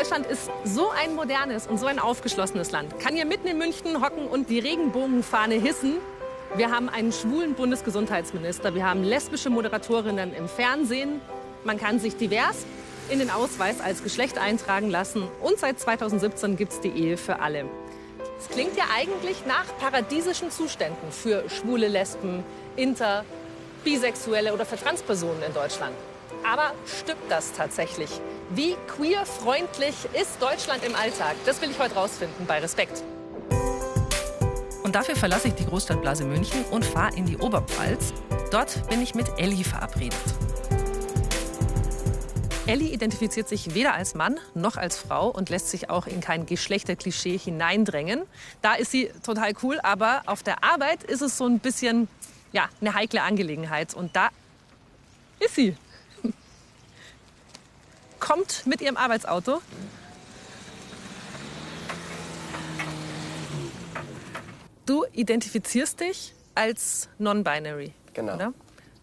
Deutschland ist so ein modernes und so ein aufgeschlossenes Land. Kann hier mitten in München hocken und die Regenbogenfahne hissen. Wir haben einen schwulen Bundesgesundheitsminister. Wir haben lesbische Moderatorinnen im Fernsehen. Man kann sich divers in den Ausweis als Geschlecht eintragen lassen. Und seit 2017 gibt es die Ehe für alle. Es klingt ja eigentlich nach paradiesischen Zuständen für schwule Lesben, Inter, Bisexuelle oder für Transpersonen in Deutschland. Aber stimmt das tatsächlich? Wie queer-freundlich ist Deutschland im Alltag? Das will ich heute rausfinden bei Respekt. Und dafür verlasse ich die Großstadtblase München und fahre in die Oberpfalz. Dort bin ich mit Elli verabredet. Elli identifiziert sich weder als Mann noch als Frau und lässt sich auch in kein Geschlechterklischee hineindrängen. Da ist sie total cool, aber auf der Arbeit ist es so ein bisschen ja, eine heikle Angelegenheit. Und da ist sie kommt mit ihrem Arbeitsauto. Du identifizierst dich als non-binary. Genau. Oder?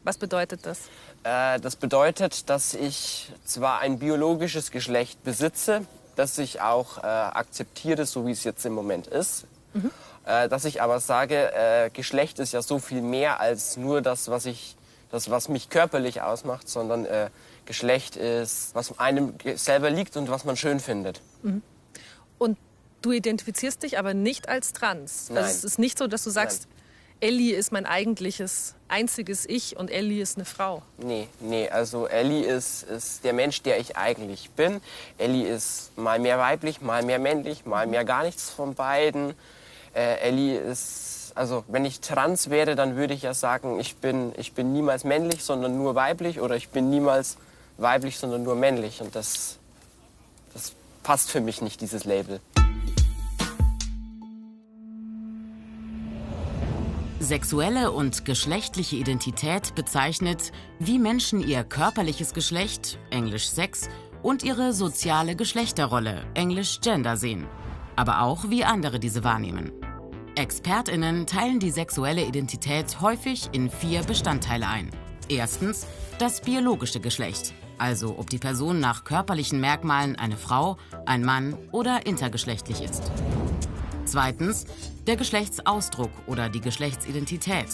Was bedeutet das? Äh, das bedeutet, dass ich zwar ein biologisches Geschlecht besitze, das ich auch äh, akzeptiere, so wie es jetzt im Moment ist. Mhm. Äh, dass ich aber sage, äh, Geschlecht ist ja so viel mehr als nur das, was ich, das, was mich körperlich ausmacht, sondern äh, Geschlecht ist, was einem selber liegt und was man schön findet. Mhm. Und du identifizierst dich aber nicht als trans. Also Nein. Also es ist nicht so, dass du sagst, Nein. Ellie ist mein eigentliches, einziges Ich und Ellie ist eine Frau. Nee, nee, also Ellie ist, ist der Mensch, der ich eigentlich bin. Ellie ist mal mehr weiblich, mal mehr männlich, mal mehr gar nichts von beiden. Äh, Ellie ist, also wenn ich trans wäre, dann würde ich ja sagen, ich bin, ich bin niemals männlich, sondern nur weiblich oder ich bin niemals weiblich, sondern nur männlich. Und das, das passt für mich nicht, dieses Label. Sexuelle und geschlechtliche Identität bezeichnet, wie Menschen ihr körperliches Geschlecht, englisch Sex, und ihre soziale Geschlechterrolle, englisch Gender sehen, aber auch wie andere diese wahrnehmen. Expertinnen teilen die sexuelle Identität häufig in vier Bestandteile ein. Erstens das biologische Geschlecht, also ob die Person nach körperlichen Merkmalen eine Frau, ein Mann oder intergeschlechtlich ist. Zweitens der Geschlechtsausdruck oder die Geschlechtsidentität,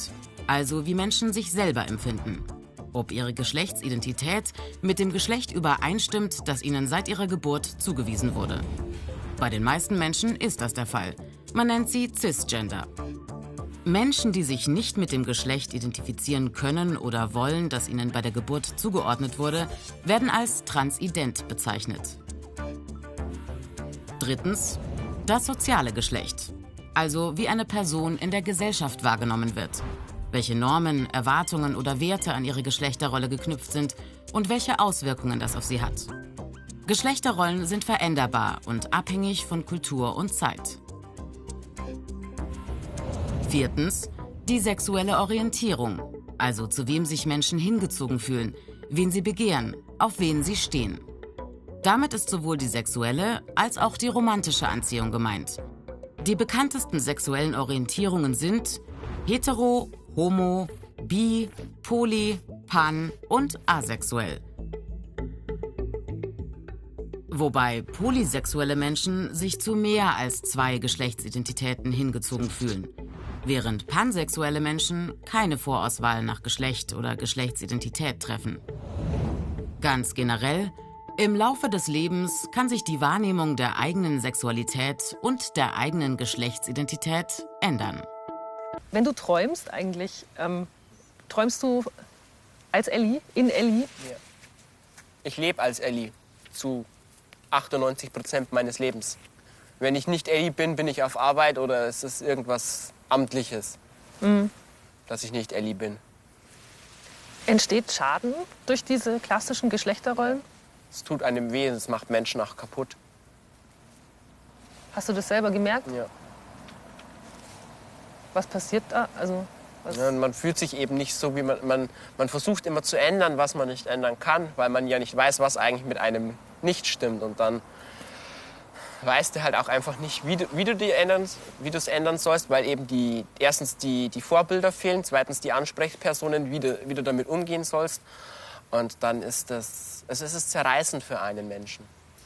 also wie Menschen sich selber empfinden. Ob ihre Geschlechtsidentität mit dem Geschlecht übereinstimmt, das ihnen seit ihrer Geburt zugewiesen wurde. Bei den meisten Menschen ist das der Fall. Man nennt sie Cisgender. Menschen, die sich nicht mit dem Geschlecht identifizieren können oder wollen, das ihnen bei der Geburt zugeordnet wurde, werden als transident bezeichnet. Drittens das soziale Geschlecht, also wie eine Person in der Gesellschaft wahrgenommen wird, welche Normen, Erwartungen oder Werte an ihre Geschlechterrolle geknüpft sind und welche Auswirkungen das auf sie hat. Geschlechterrollen sind veränderbar und abhängig von Kultur und Zeit. Viertens, die sexuelle Orientierung, also zu wem sich Menschen hingezogen fühlen, wen sie begehren, auf wen sie stehen. Damit ist sowohl die sexuelle als auch die romantische Anziehung gemeint. Die bekanntesten sexuellen Orientierungen sind hetero, homo, bi, poly, pan und asexuell. Wobei polysexuelle Menschen sich zu mehr als zwei Geschlechtsidentitäten hingezogen fühlen während pansexuelle Menschen keine Vorauswahl nach Geschlecht oder Geschlechtsidentität treffen. Ganz generell, im Laufe des Lebens kann sich die Wahrnehmung der eigenen Sexualität und der eigenen Geschlechtsidentität ändern. Wenn du träumst eigentlich, ähm, träumst du als Ellie, in Ellie? Ja. Ich lebe als Ellie zu 98 Prozent meines Lebens. Wenn ich nicht Ellie bin, bin ich auf Arbeit oder es ist irgendwas Amtliches, mhm. dass ich nicht Ellie bin. Entsteht Schaden durch diese klassischen Geschlechterrollen? Es tut einem weh, es macht Menschen auch kaputt. Hast du das selber gemerkt? Ja. Was passiert da? Also, ja, man fühlt sich eben nicht so, wie man, man. Man versucht immer zu ändern, was man nicht ändern kann, weil man ja nicht weiß, was eigentlich mit einem nicht stimmt. Und dann weißt du halt auch einfach nicht, wie du, wie du, die ändern, wie du es ändern sollst, weil eben die, erstens die, die Vorbilder fehlen, zweitens die Ansprechpersonen, wie du, wie du damit umgehen sollst. Und dann ist das, also es ist zerreißend für einen Menschen.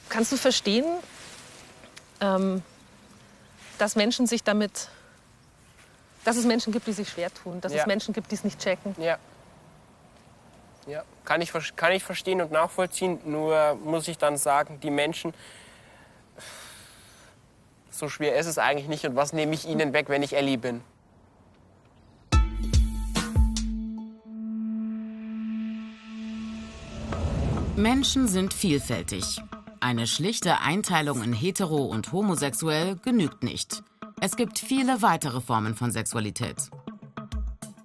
Kannst du verstehen, ähm, dass Menschen sich damit, dass es Menschen gibt, die sich schwer tun, dass Ja. es Menschen gibt, die es nicht checken? Ja. Ja, kann ich, kann ich verstehen und nachvollziehen. Nur muss ich dann sagen, die Menschen, so schwer ist es eigentlich nicht. Und was nehme ich ihnen weg, wenn ich Ellie bin? Menschen sind vielfältig. Eine schlichte Einteilung in hetero und homosexuell genügt nicht. Es gibt viele weitere Formen von Sexualität.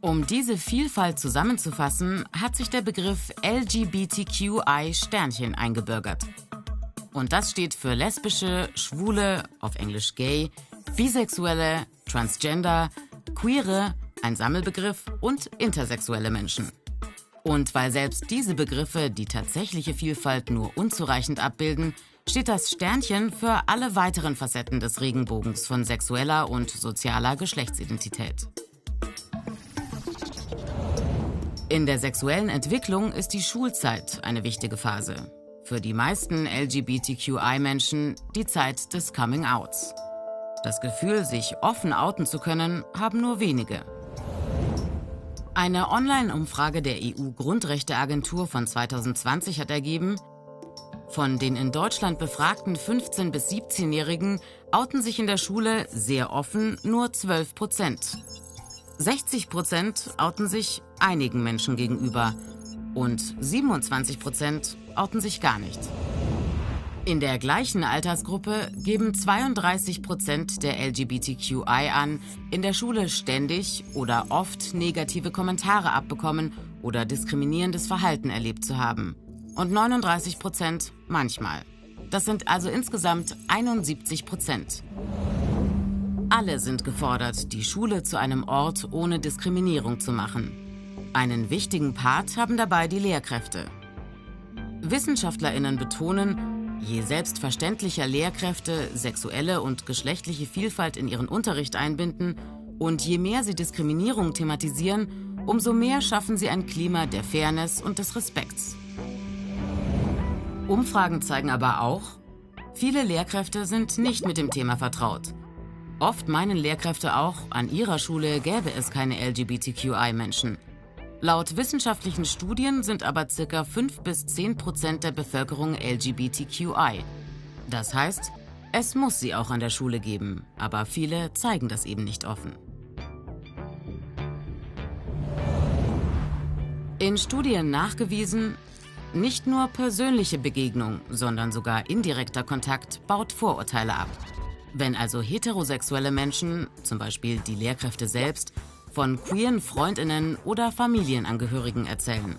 Um diese Vielfalt zusammenzufassen, hat sich der Begriff LGBTQI-Sternchen eingebürgert. Und das steht für lesbische, schwule, auf Englisch gay, bisexuelle, transgender, queere, ein Sammelbegriff und intersexuelle Menschen. Und weil selbst diese Begriffe die tatsächliche Vielfalt nur unzureichend abbilden, steht das Sternchen für alle weiteren Facetten des Regenbogens von sexueller und sozialer Geschlechtsidentität. In der sexuellen Entwicklung ist die Schulzeit eine wichtige Phase. Für die meisten LGBTQI-Menschen die Zeit des Coming-Outs. Das Gefühl, sich offen outen zu können, haben nur wenige. Eine Online-Umfrage der EU-Grundrechteagentur von 2020 hat ergeben, von den in Deutschland befragten 15- bis 17-Jährigen outen sich in der Schule sehr offen nur 12 Prozent. 60 Prozent outen sich einigen Menschen gegenüber und 27 Prozent outen sich gar nicht. In der gleichen Altersgruppe geben 32 Prozent der LGBTQI an, in der Schule ständig oder oft negative Kommentare abbekommen oder diskriminierendes Verhalten erlebt zu haben. Und 39 Prozent manchmal. Das sind also insgesamt 71 Prozent. Alle sind gefordert, die Schule zu einem Ort ohne Diskriminierung zu machen. Einen wichtigen Part haben dabei die Lehrkräfte. Wissenschaftlerinnen betonen, je selbstverständlicher Lehrkräfte sexuelle und geschlechtliche Vielfalt in ihren Unterricht einbinden und je mehr sie Diskriminierung thematisieren, umso mehr schaffen sie ein Klima der Fairness und des Respekts. Umfragen zeigen aber auch, viele Lehrkräfte sind nicht mit dem Thema vertraut. Oft meinen Lehrkräfte auch, an ihrer Schule gäbe es keine LGBTQI-Menschen. Laut wissenschaftlichen Studien sind aber ca. 5 bis 10 Prozent der Bevölkerung LGBTQI. Das heißt, es muss sie auch an der Schule geben, aber viele zeigen das eben nicht offen. In Studien nachgewiesen, nicht nur persönliche Begegnung, sondern sogar indirekter Kontakt baut Vorurteile ab. Wenn also heterosexuelle Menschen, zum Beispiel die Lehrkräfte selbst, von queeren Freundinnen oder Familienangehörigen erzählen.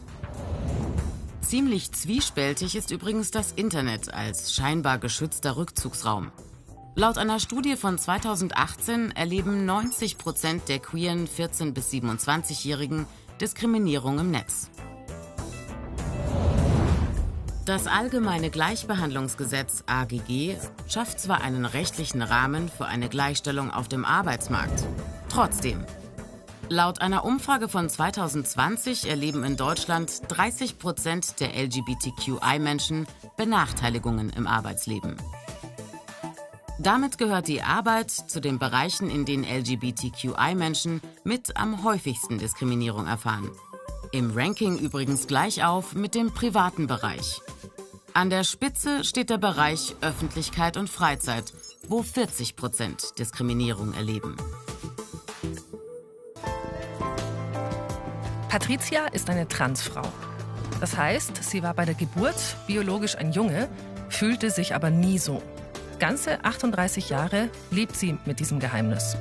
Ziemlich zwiespältig ist übrigens das Internet als scheinbar geschützter Rückzugsraum. Laut einer Studie von 2018 erleben 90 Prozent der queeren 14- bis 27-Jährigen Diskriminierung im Netz. Das Allgemeine Gleichbehandlungsgesetz AGG schafft zwar einen rechtlichen Rahmen für eine Gleichstellung auf dem Arbeitsmarkt. Trotzdem, laut einer Umfrage von 2020 erleben in Deutschland 30 Prozent der LGBTQI-Menschen Benachteiligungen im Arbeitsleben. Damit gehört die Arbeit zu den Bereichen, in denen LGBTQI-Menschen mit am häufigsten Diskriminierung erfahren. Im Ranking übrigens gleich auf mit dem privaten Bereich. An der Spitze steht der Bereich Öffentlichkeit und Freizeit, wo 40 Prozent Diskriminierung erleben. Patricia ist eine Transfrau. Das heißt, sie war bei der Geburt biologisch ein Junge, fühlte sich aber nie so. Ganze 38 Jahre lebt sie mit diesem Geheimnis.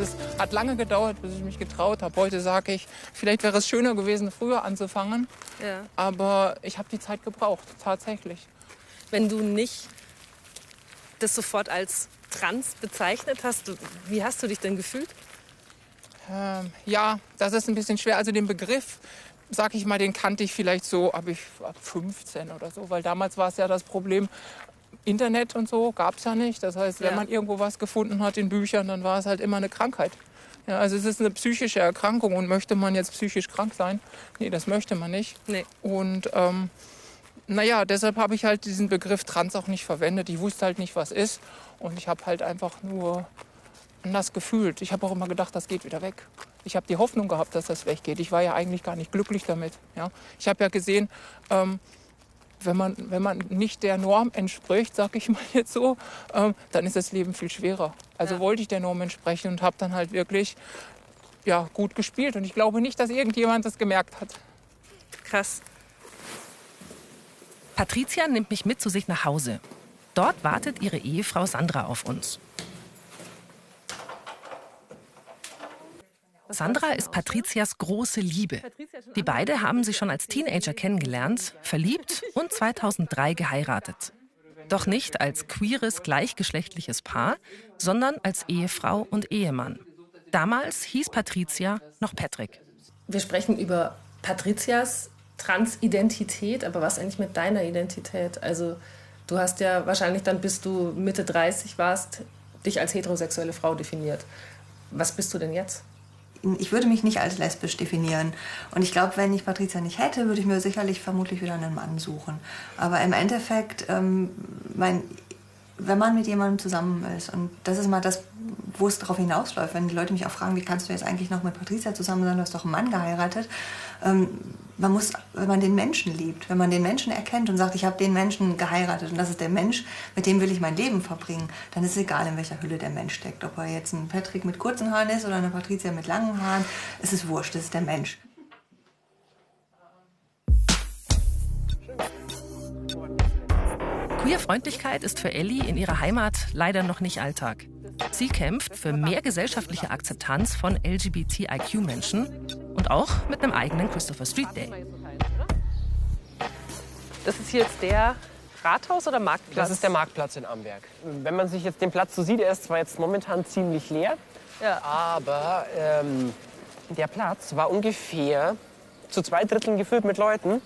Es hat lange gedauert, bis ich mich getraut habe. Heute sage ich, vielleicht wäre es schöner gewesen, früher anzufangen. Ja. Aber ich habe die Zeit gebraucht, tatsächlich. Wenn du nicht das sofort als trans bezeichnet hast, wie hast du dich denn gefühlt? Ähm, ja, das ist ein bisschen schwer. Also den Begriff, sag ich mal, den kannte ich vielleicht so ab ich ab 15 oder so, weil damals war es ja das Problem, Internet und so gab es ja nicht. Das heißt, wenn Ja. man irgendwo was gefunden hat in Büchern, dann war es halt immer eine Krankheit. Ja, also es ist eine psychische Erkrankung und möchte man jetzt psychisch krank sein? Nee, das möchte man nicht. Nee. Und ähm, naja, deshalb habe ich halt diesen Begriff Trans auch nicht verwendet. Ich wusste halt nicht, was ist. Und ich habe halt einfach nur anders gefühlt. Ich habe auch immer gedacht, das geht wieder weg. Ich habe die Hoffnung gehabt, dass das weggeht. Ich war ja eigentlich gar nicht glücklich damit. Ja? Ich habe ja gesehen, ähm, wenn, man, wenn man nicht der Norm entspricht, sage ich mal jetzt so, ähm, dann ist das Leben viel schwerer. Also Ja. wollte ich der Norm entsprechen und habe dann halt wirklich ja, gut gespielt. Und ich glaube nicht, dass irgendjemand das gemerkt hat. Krass. Patricia nimmt mich mit zu sich nach Hause. Dort wartet ihre Ehefrau Sandra auf uns. Sandra ist Patricias große Liebe. Die beiden haben sich schon als Teenager kennengelernt, verliebt und 2003 geheiratet. Doch nicht als queeres, gleichgeschlechtliches Paar, sondern als Ehefrau und Ehemann. Damals hieß Patricia noch Patrick. Wir sprechen über Patricias Transidentität, aber was eigentlich mit deiner Identität? Also du hast ja wahrscheinlich dann, bis du Mitte 30 warst, dich als heterosexuelle Frau definiert. Was bist du denn jetzt? Ich würde mich nicht als lesbisch definieren. Und ich glaube, wenn ich Patricia nicht hätte, würde ich mir sicherlich vermutlich wieder einen Mann suchen. Aber im Endeffekt, ähm, mein, wenn man mit jemandem zusammen ist, und das ist mal das, wo es darauf hinausläuft, wenn die Leute mich auch fragen, wie kannst du jetzt eigentlich noch mit Patricia zusammen sein, du hast doch einen Mann geheiratet. Ähm, man muss, wenn man den Menschen liebt, wenn man den Menschen erkennt und sagt, ich habe den Menschen geheiratet und das ist der Mensch, mit dem will ich mein Leben verbringen, dann ist es egal, in welcher Hülle der Mensch steckt. Ob er jetzt ein Patrick mit kurzen Haaren ist oder eine Patricia mit langen Haaren, es ist wurscht, es ist der Mensch. Queerfreundlichkeit ist für Ellie in ihrer Heimat leider noch nicht Alltag. Sie kämpft für mehr gesellschaftliche Akzeptanz von LGBTIQ-Menschen und auch mit einem eigenen Christopher Street Day. Das ist hier jetzt der Rathaus oder Marktplatz? Das ist der Marktplatz in Amberg. Wenn man sich jetzt den Platz so sieht, er ist zwar jetzt momentan ziemlich leer, Ja. aber ähm, der Platz war ungefähr zu zwei Dritteln gefüllt mit Leuten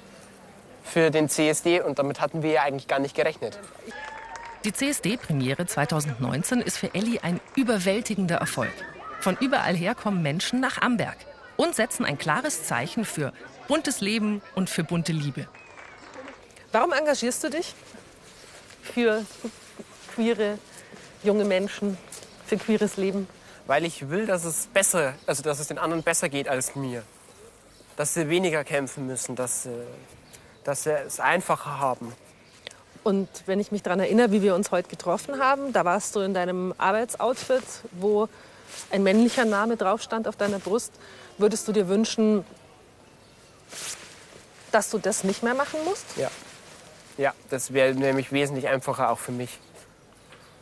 für den CSD und damit hatten wir ja eigentlich gar nicht gerechnet. Die CSD-Premiere 2019 ist für Ellie ein überwältigender Erfolg. Von überall her kommen Menschen nach Amberg und setzen ein klares Zeichen für buntes Leben und für bunte Liebe. Warum engagierst du dich für queere junge Menschen, für queeres Leben? Weil ich will, dass es besser, also dass es den anderen besser geht als mir. Dass sie weniger kämpfen müssen, dass sie, dass sie es einfacher haben. Und wenn ich mich daran erinnere, wie wir uns heute getroffen haben, da warst du in deinem Arbeitsoutfit, wo ein männlicher Name drauf stand auf deiner Brust. Würdest du dir wünschen, dass du das nicht mehr machen musst? Ja. Ja, das wäre nämlich wesentlich einfacher auch für mich.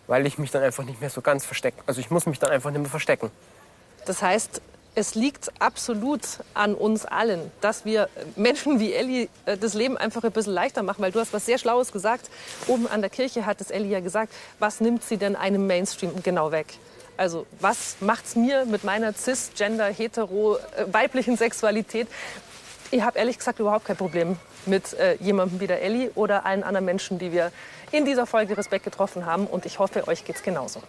Weil ich mich dann einfach nicht mehr so ganz verstecke. Also ich muss mich dann einfach nicht mehr verstecken. Das heißt, es liegt absolut an uns allen, dass wir Menschen wie Elli äh, das Leben einfach ein bisschen leichter machen. Weil du hast was sehr Schlaues gesagt. Oben an der Kirche hat es Elli ja gesagt. Was nimmt sie denn einem Mainstream genau weg? Also was macht's mir mit meiner cis, gender, hetero, äh, weiblichen Sexualität? Ich habe ehrlich gesagt überhaupt kein Problem mit äh, jemandem wie der Elli oder allen anderen Menschen, die wir in dieser Folge Respekt getroffen haben. Und ich hoffe, euch geht's genauso.